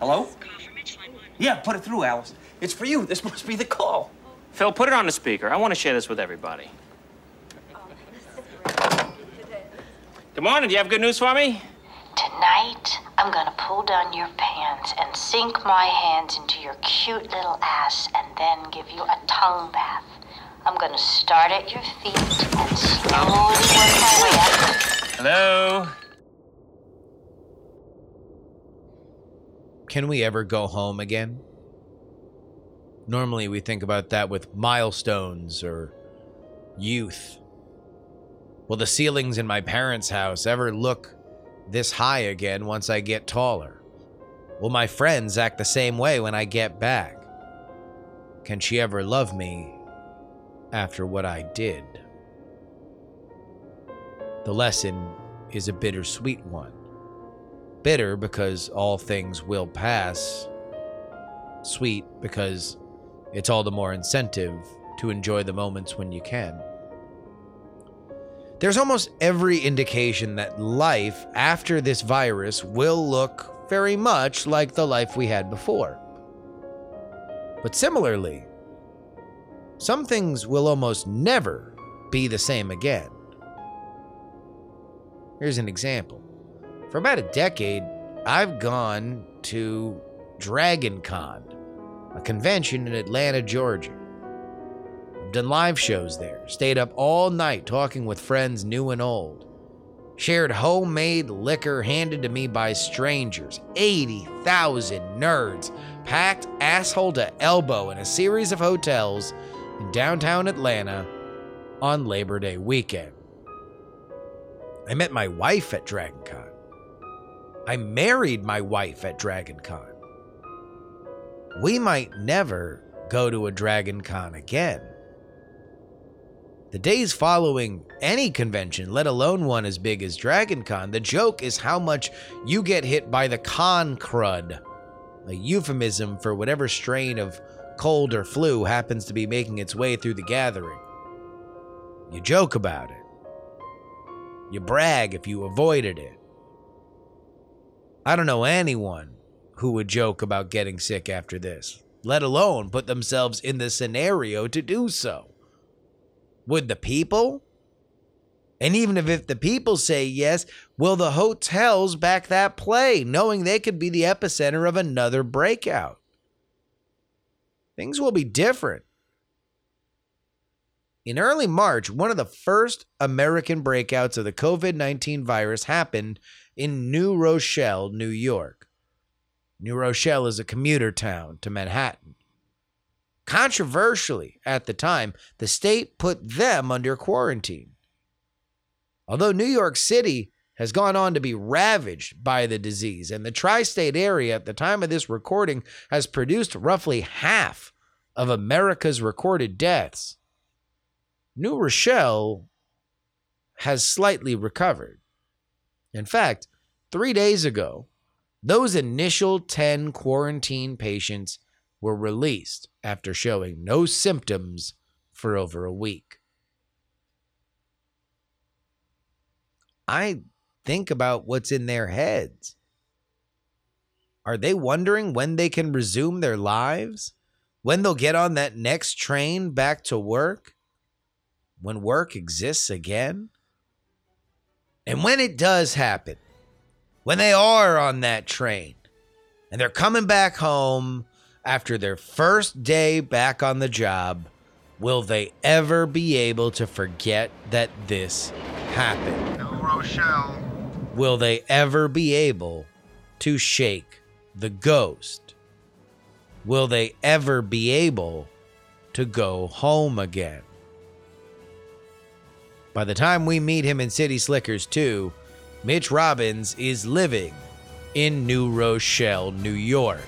Hello? Yeah, put it through, Alice. It's for you. This must be the call. Phil, put it on the speaker. I want to share this with everybody. Good morning. Do you have good news for me? Tonight, I'm gonna pull down your pants and sink my hands into your cute little ass and then give you a tongue bath. I'm gonna start at your feet and slowly work my way up. Hello? Can we ever go home again? Normally, we think about that with milestones or youth. Will the ceilings in my parents' house ever look this high again once I get taller? Will my friends act the same way when I get back? Can she ever love me after what I did? The lesson is a bittersweet one. Bitter because all things will pass, sweet because it's all the more incentive to enjoy the moments when you can. There's almost every indication that life after this virus will look very much like the life we had before. But similarly, some things will almost never be the same again. Here's an example. For about a decade, I've gone to Dragon Con, a convention in Atlanta, Georgia. I've done live shows there, stayed up all night talking with friends new and old, shared homemade liquor handed to me by strangers, 80,000 nerds, packed asshole to elbow in a series of hotels in downtown Atlanta on Labor Day weekend. I met my wife at Dragon Con. I married my wife at Dragon Con. We might never go to a Dragon Con again. The days following any convention, let alone one as big as Dragon Con, the joke is how much you get hit by the con crud, a euphemism for whatever strain of cold or flu happens to be making its way through the gathering. You joke about it. You brag if you avoided it. I don't know anyone who would joke about getting sick after this, let alone put themselves in the scenario to do so. Would the people? And even if, if the people say yes, will the hotels back that play, knowing they could be the epicenter of another breakout? Things will be different. In early March, one of the first American breakouts of the COVID 19 virus happened in New Rochelle, New York. New Rochelle is a commuter town to Manhattan. Controversially, at the time, the state put them under quarantine. Although New York City has gone on to be ravaged by the disease, and the tri state area at the time of this recording has produced roughly half of America's recorded deaths. New Rochelle has slightly recovered. In fact, three days ago, those initial 10 quarantine patients were released after showing no symptoms for over a week. I think about what's in their heads. Are they wondering when they can resume their lives? When they'll get on that next train back to work? When work exists again? And when it does happen, when they are on that train and they're coming back home after their first day back on the job, will they ever be able to forget that this happened? New Rochelle. Will they ever be able to shake the ghost? Will they ever be able to go home again? By the time we meet him in City Slickers 2, Mitch Robbins is living in New Rochelle, New York.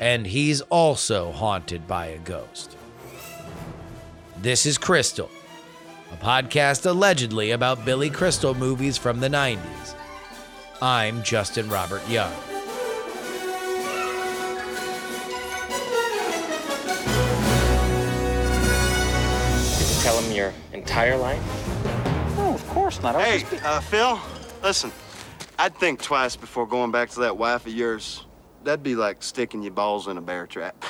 And he's also haunted by a ghost. This is Crystal, a podcast allegedly about Billy Crystal movies from the 90s. I'm Justin Robert Young. Entire life? No, of course not. I hey, be- uh, Phil, listen. I'd think twice before going back to that wife of yours. That'd be like sticking your balls in a bear trap.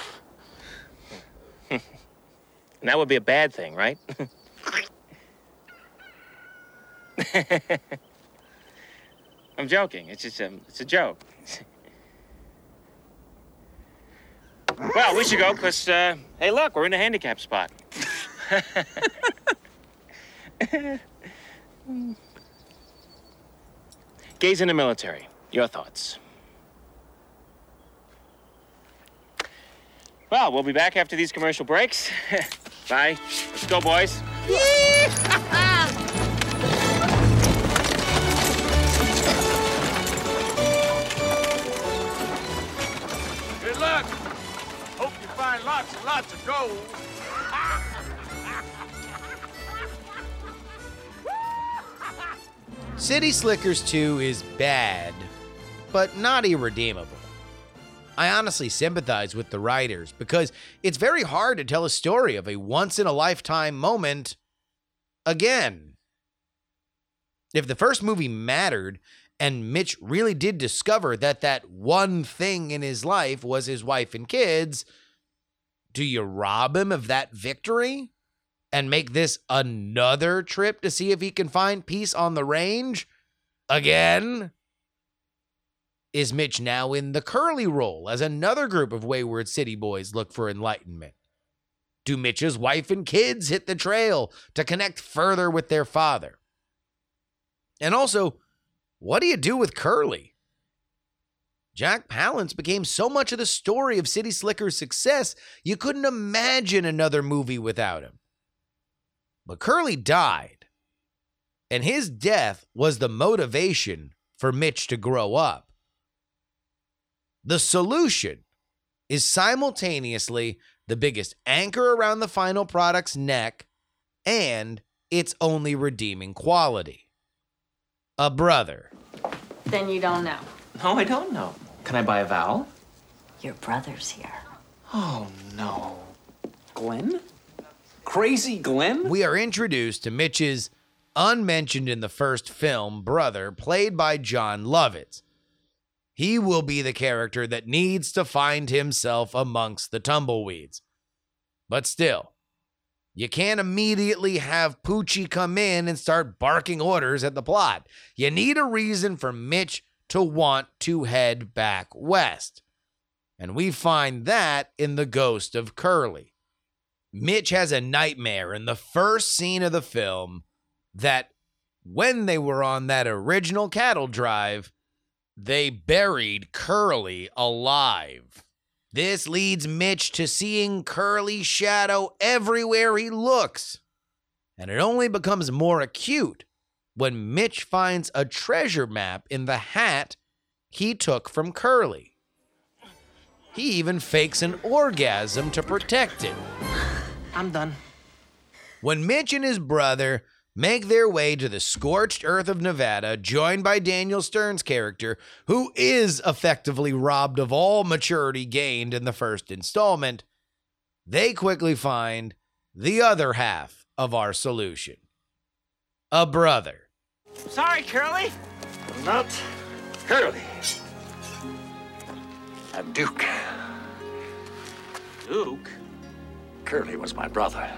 and that would be a bad thing, right? I'm joking. It's just a, it's a joke. well, we should go, because, uh, hey, look, we're in a handicap spot. Gays in the military. Your thoughts? Well, we'll be back after these commercial breaks. Bye. Let's go, boys. Good luck. Hope you find lots and lots of gold. City Slickers 2 is bad, but not irredeemable. I honestly sympathize with the writers because it's very hard to tell a story of a once in a lifetime moment again. If the first movie mattered and Mitch really did discover that that one thing in his life was his wife and kids, do you rob him of that victory and make this another trip to see if he can find peace on the range again? Is Mitch now in the Curly role as another group of wayward city boys look for enlightenment? Do Mitch's wife and kids hit the trail to connect further with their father? And also, what do you do with Curly? Jack Palance became so much of the story of City Slicker's success, you couldn't imagine another movie without him. But Curly died, and his death was the motivation for Mitch to grow up. The solution is simultaneously the biggest anchor around the final product's neck and its only redeeming quality a brother. Then you don't know. No, I don't know. Can I buy a vowel? Your brother's here. Oh, no. Glenn? Crazy Glenn? We are introduced to Mitch's unmentioned in the first film brother, played by Jon Lovitz. He will be the character that needs to find himself amongst the tumbleweeds. But still, you can't immediately have Poochie come in and start barking orders at the plot. You need a reason for Mitch to want to head back west. And we find that in the ghost of Curly. Mitch has a nightmare in the first scene of the film that when they were on that original cattle drive, they buried Curly alive. This leads Mitch to seeing Curly's shadow everywhere he looks. And it only becomes more acute when Mitch finds a treasure map in the hat he took from Curly. He even fakes an orgasm to protect it. I'm done. When Mitch and his brother make their way to the scorched earth of Nevada, joined by Daniel Stern's character, who is effectively robbed of all maturity gained in the first installment, they quickly find the other half of our solution a brother. Sorry, Curly. Not Curly. I'm Duke. Duke? Curly was my brother.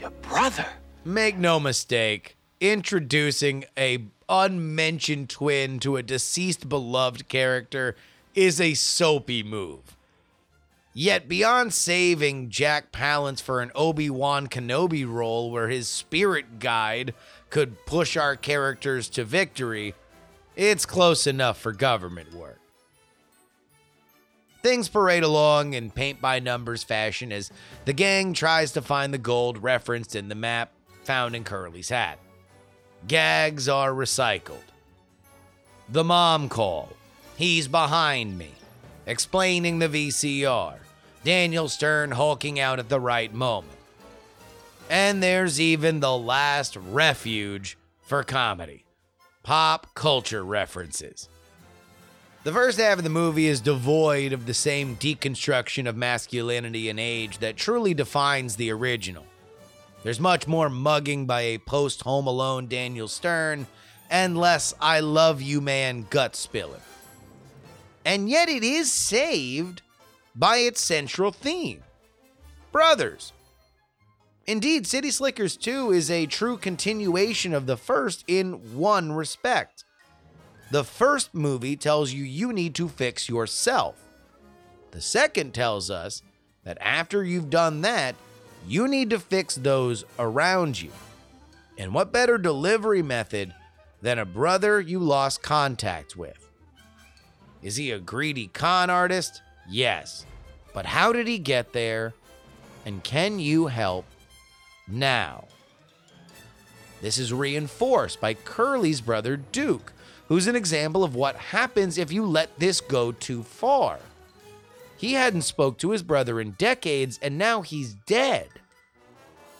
Your brother? Make no mistake, introducing a unmentioned twin to a deceased beloved character is a soapy move. Yet beyond saving Jack Palance for an Obi-Wan Kenobi role where his spirit guide could push our characters to victory, it's close enough for government work. Things parade along in paint by numbers fashion as the gang tries to find the gold referenced in the map found in Curly's hat. Gags are recycled. The mom call. He's behind me. Explaining the VCR. Daniel Stern hulking out at the right moment. And there's even the last refuge for comedy pop culture references. The first half of the movie is devoid of the same deconstruction of masculinity and age that truly defines the original. There's much more mugging by a post Home Alone Daniel Stern and less I love you man gut spilling. and yet it is saved by its central theme brothers. Indeed, City Slickers 2 is a true continuation of the first in one respect. The first movie tells you you need to fix yourself. The second tells us that after you've done that, you need to fix those around you. And what better delivery method than a brother you lost contact with? Is he a greedy con artist? Yes. But how did he get there? And can you help now? This is reinforced by Curly's brother Duke, who's an example of what happens if you let this go too far. He hadn't spoke to his brother in decades and now he's dead.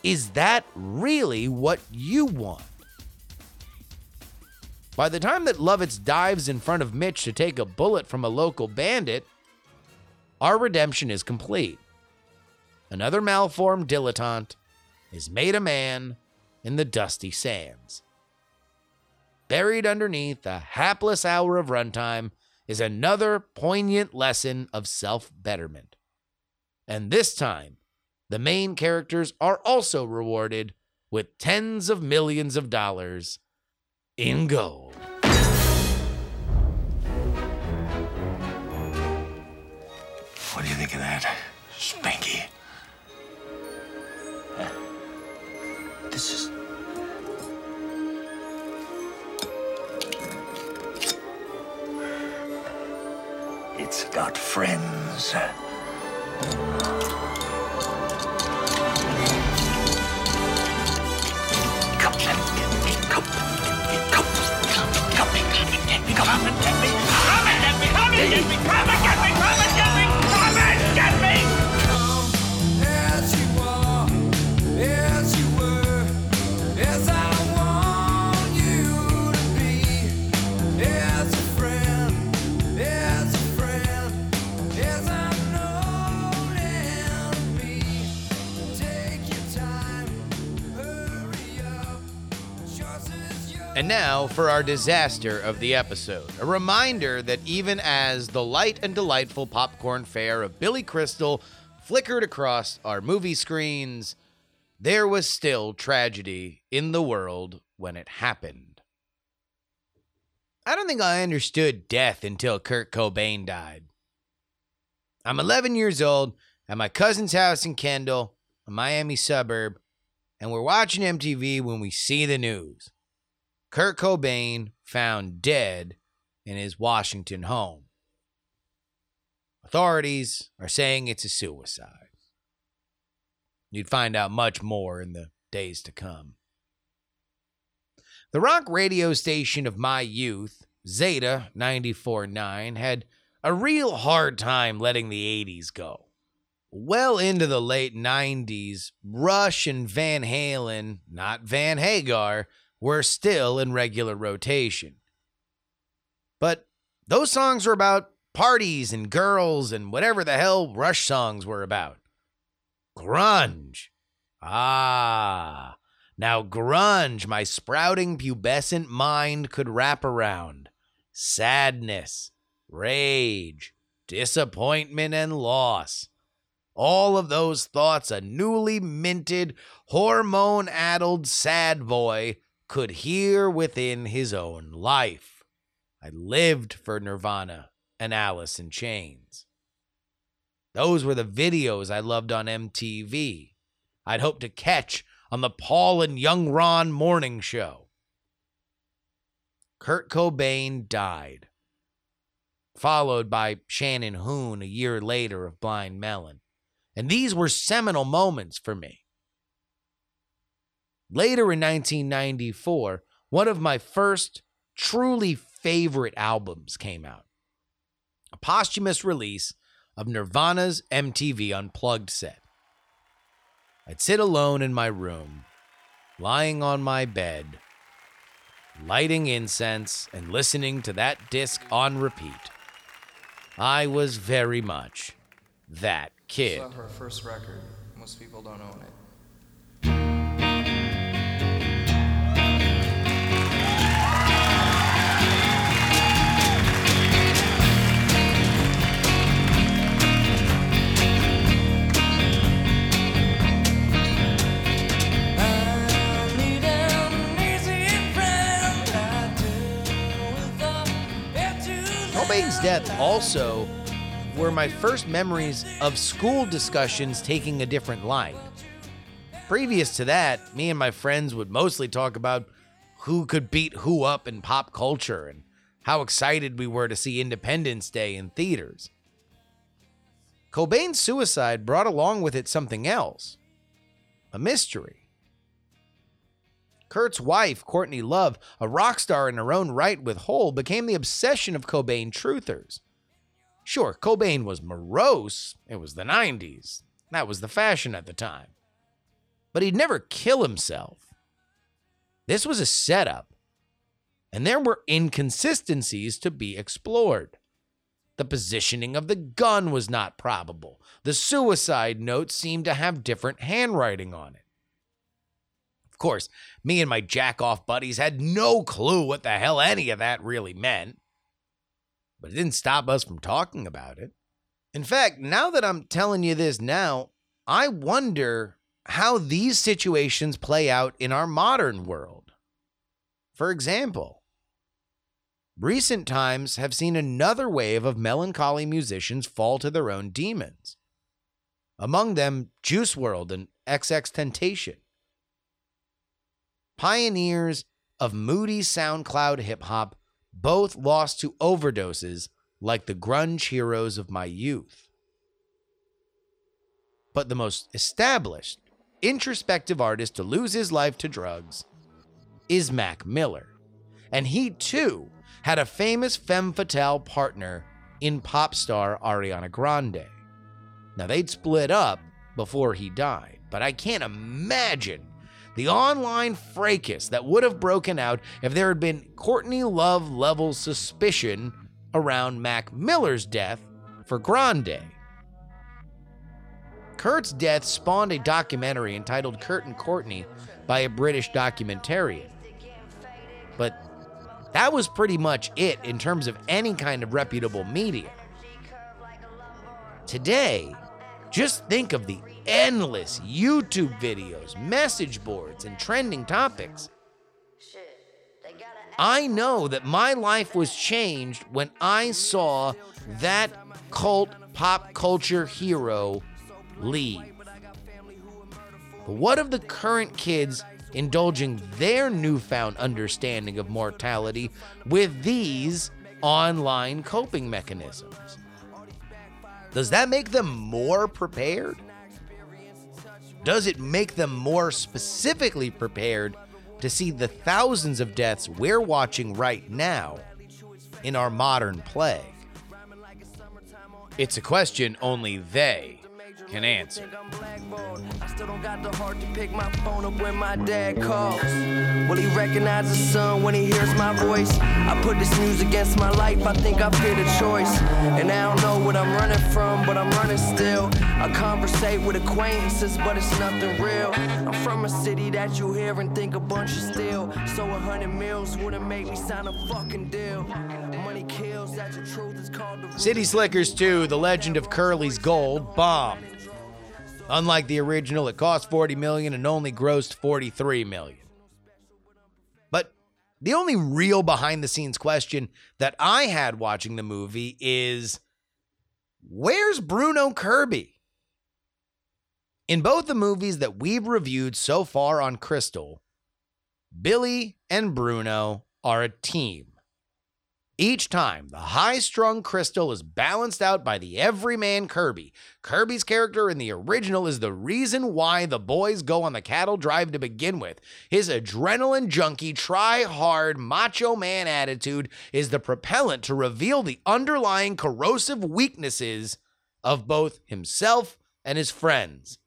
Is that really what you want? By the time that Lovitz dives in front of Mitch to take a bullet from a local bandit, our redemption is complete. Another malformed dilettante is made a man in the dusty sands. Buried underneath a hapless hour of runtime is another poignant lesson of self betterment. And this time, the main characters are also rewarded with tens of millions of dollars in gold. What do you think of that, Spanky? Got friends. For our disaster of the episode. A reminder that even as the light and delightful popcorn fare of Billy Crystal flickered across our movie screens, there was still tragedy in the world when it happened. I don't think I understood death until Kurt Cobain died. I'm 11 years old at my cousin's house in Kendall, a Miami suburb, and we're watching MTV when we see the news. Kurt Cobain found dead in his Washington home. Authorities are saying it's a suicide. You'd find out much more in the days to come. The rock radio station of my youth, Zeta 94.9, had a real hard time letting the 80s go. Well into the late 90s, Rush and Van Halen, not Van Hagar, were still in regular rotation. But those songs were about parties and girls and whatever the hell Rush songs were about. Grunge. Ah. Now, grunge, my sprouting pubescent mind could wrap around. Sadness, rage, disappointment, and loss. All of those thoughts a newly minted, hormone addled sad boy could hear within his own life. I lived for Nirvana and Alice in Chains. Those were the videos I loved on MTV. I'd hoped to catch on the Paul and Young Ron morning show. Kurt Cobain died, followed by Shannon Hoon a year later of Blind Melon. And these were seminal moments for me. Later in 1994, one of my first truly favorite albums came out a posthumous release of Nirvana's MTV Unplugged set. I'd sit alone in my room, lying on my bed, lighting incense and listening to that disc on repeat. I was very much that kid. Her first record. Most people don't own it. Death also were my first memories of school discussions taking a different light. Previous to that, me and my friends would mostly talk about who could beat who up in pop culture and how excited we were to see Independence Day in theaters. Cobain's suicide brought along with it something else a mystery. Kurt's wife, Courtney Love, a rock star in her own right with Hole, became the obsession of Cobain truthers. Sure, Cobain was morose, it was the 90s. That was the fashion at the time. But he'd never kill himself. This was a setup, and there were inconsistencies to be explored. The positioning of the gun was not probable. The suicide note seemed to have different handwriting on it. Of course, me and my jack off buddies had no clue what the hell any of that really meant. But it didn't stop us from talking about it. In fact, now that I'm telling you this now, I wonder how these situations play out in our modern world. For example, recent times have seen another wave of melancholy musicians fall to their own demons. Among them, Juice WRLD and XXXTentacion. Pioneers of moody SoundCloud hip hop, both lost to overdoses like the grunge heroes of my youth. But the most established, introspective artist to lose his life to drugs is Mac Miller. And he too had a famous femme fatale partner in pop star Ariana Grande. Now, they'd split up before he died, but I can't imagine the online fracas that would have broken out if there had been Courtney Love level suspicion around Mac Miller's death for Grande. Kurt's death spawned a documentary entitled Kurt and Courtney by a British documentarian. But that was pretty much it in terms of any kind of reputable media. Today, just think of the endless YouTube videos, message boards, and trending topics. I know that my life was changed when I saw that cult pop culture hero leave. But what of the current kids indulging their newfound understanding of mortality with these online coping mechanisms? Does that make them more prepared? Does it make them more specifically prepared to see the thousands of deaths we're watching right now in our modern plague? It's a question only they can answer. Still don't got the heart to pick my phone up when my dad calls. Will he recognize son when he hears my voice? I put this news against my life, I think I've made a choice. And I don't know what I'm running from, but I'm running still. I conversate with acquaintances, but it's nothing real. I'm from a city that you hear and think a bunch of steel. So a hundred mils wouldn't make me sign a fucking deal. Money kills, that's the truth, it's called the City Slickers 2, The Legend of Curly's Gold, bombed. Unlike the original, it cost 40 million and only grossed 43 million. But the only real behind the scenes question that I had watching the movie is where's Bruno Kirby? In both the movies that we've reviewed so far on Crystal, Billy and Bruno are a team. Each time, the high strung Crystal is balanced out by the everyman Kirby. Kirby's character in the original is the reason why the boys go on the cattle drive to begin with. His adrenaline junkie, try hard, macho man attitude is the propellant to reveal the underlying corrosive weaknesses of both himself and his friends.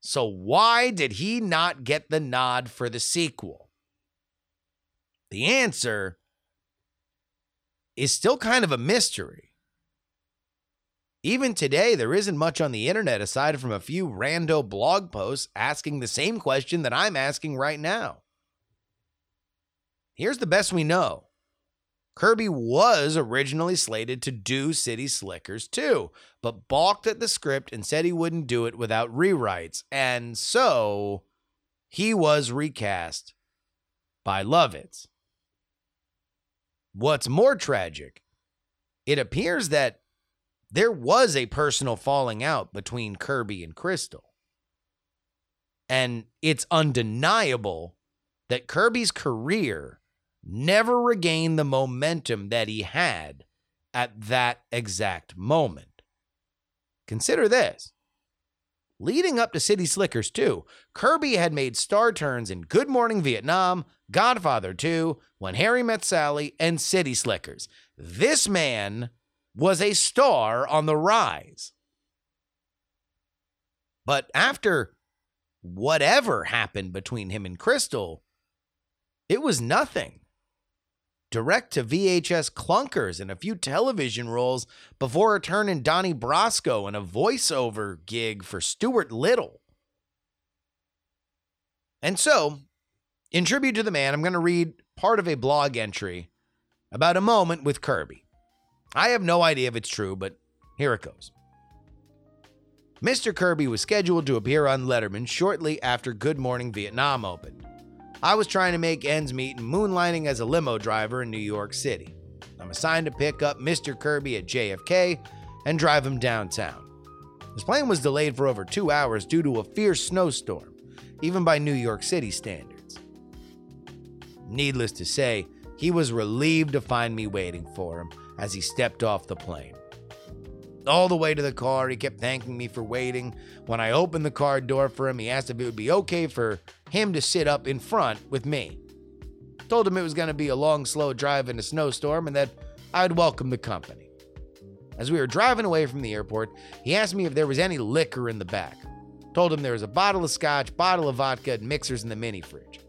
So, why did he not get the nod for the sequel? The answer is still kind of a mystery. Even today, there isn't much on the internet aside from a few rando blog posts asking the same question that I'm asking right now. Here's the best we know Kirby was originally slated to do City Slickers 2, but balked at the script and said he wouldn't do it without rewrites, and so he was recast by Lovitz. What's more tragic it appears that there was a personal falling out between Kirby and Crystal. And it's undeniable that Kirby's career never regained the momentum that he had at that exact moment. Consider this. Leading up to City Slickers 2, Kirby had made star turns in Good Morning Vietnam, Godfather 2, When Harry Met Sally, and City Slickers. This man was a star on the rise. But after whatever happened between him and Crystal, it was nothing. Direct to VHS clunkers and a few television roles before a turn in Donnie Brasco and a voiceover gig for Stuart Little. And so, in tribute to the man, I'm going to read part of a blog entry about a moment with Kirby. I have no idea if it's true, but here it goes. Mr. Kirby was scheduled to appear on Letterman shortly after Good Morning Vietnam opened. I was trying to make ends meet and moonlighting as a limo driver in New York City. I'm assigned to pick up Mr. Kirby at JFK and drive him downtown. His plane was delayed for over two hours due to a fierce snowstorm, even by New York City standards. Needless to say, he was relieved to find me waiting for him as he stepped off the plane. All the way to the car, he kept thanking me for waiting. When I opened the car door for him, he asked if it would be okay for him to sit up in front with me. Told him it was going to be a long, slow drive in a snowstorm and that I'd welcome the company. As we were driving away from the airport, he asked me if there was any liquor in the back. Told him there was a bottle of scotch, bottle of vodka, and mixers in the mini fridge.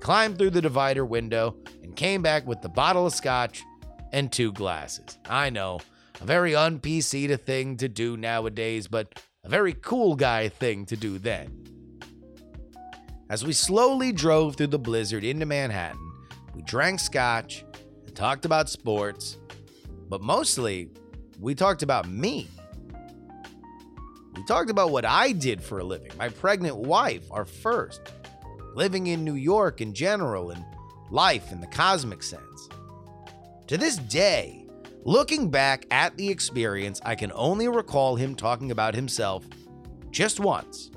Climbed through the divider window and came back with the bottle of scotch and two glasses. I know, a very un PC thing to do nowadays, but a very cool guy thing to do then. As we slowly drove through the blizzard into Manhattan, we drank scotch and talked about sports, but mostly we talked about me. We talked about what I did for a living, my pregnant wife, our first, living in New York in general, and life in the cosmic sense. To this day, looking back at the experience, I can only recall him talking about himself just once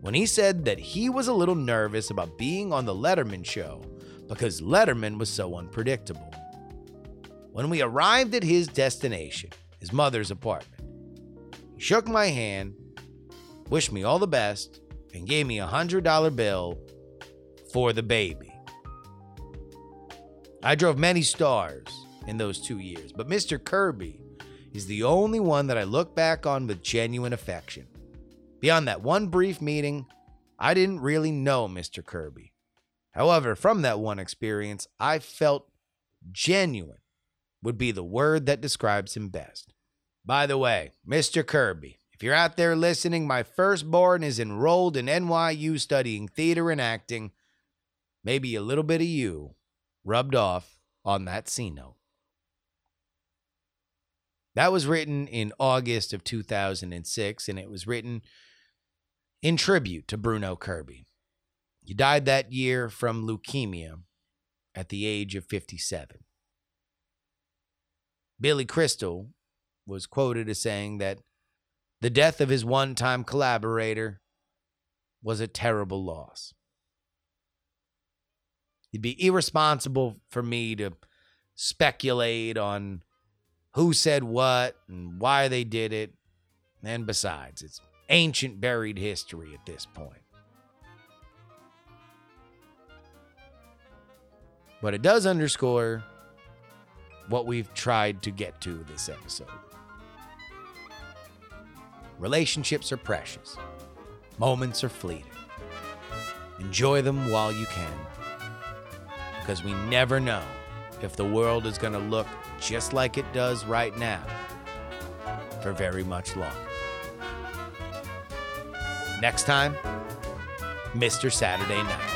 when he said that he was a little nervous about being on the Letterman show because Letterman was so unpredictable. When we arrived at his destination, his mother's apartment, he shook my hand, wished me all the best, and gave me a $100 bill for the baby. I drove many stars in those two years, but Mr. Kirby is the only one that I look back on with genuine affection. Beyond that one brief meeting, I didn't really know Mr. Kirby. However, from that one experience, I felt genuine would be the word that describes him best. By the way, Mr. Kirby, if you're out there listening, my firstborn is enrolled in NYU studying theater and acting. Maybe a little bit of you rubbed off on that C note. That was written in August of 2006, and it was written in tribute to Bruno Kirby. He died that year from leukemia at the age of 57. Billy Crystal was quoted as saying that the death of his one time collaborator was a terrible loss. It'd be irresponsible for me to speculate on who said what and why they did it. And besides, it's ancient buried history at this point. But it does underscore what we've tried to get to this episode. Relationships are precious, moments are fleeting. Enjoy them while you can, because we never know if the world is going to look just like it does right now for very much longer. Next time, Mr. Saturday Night.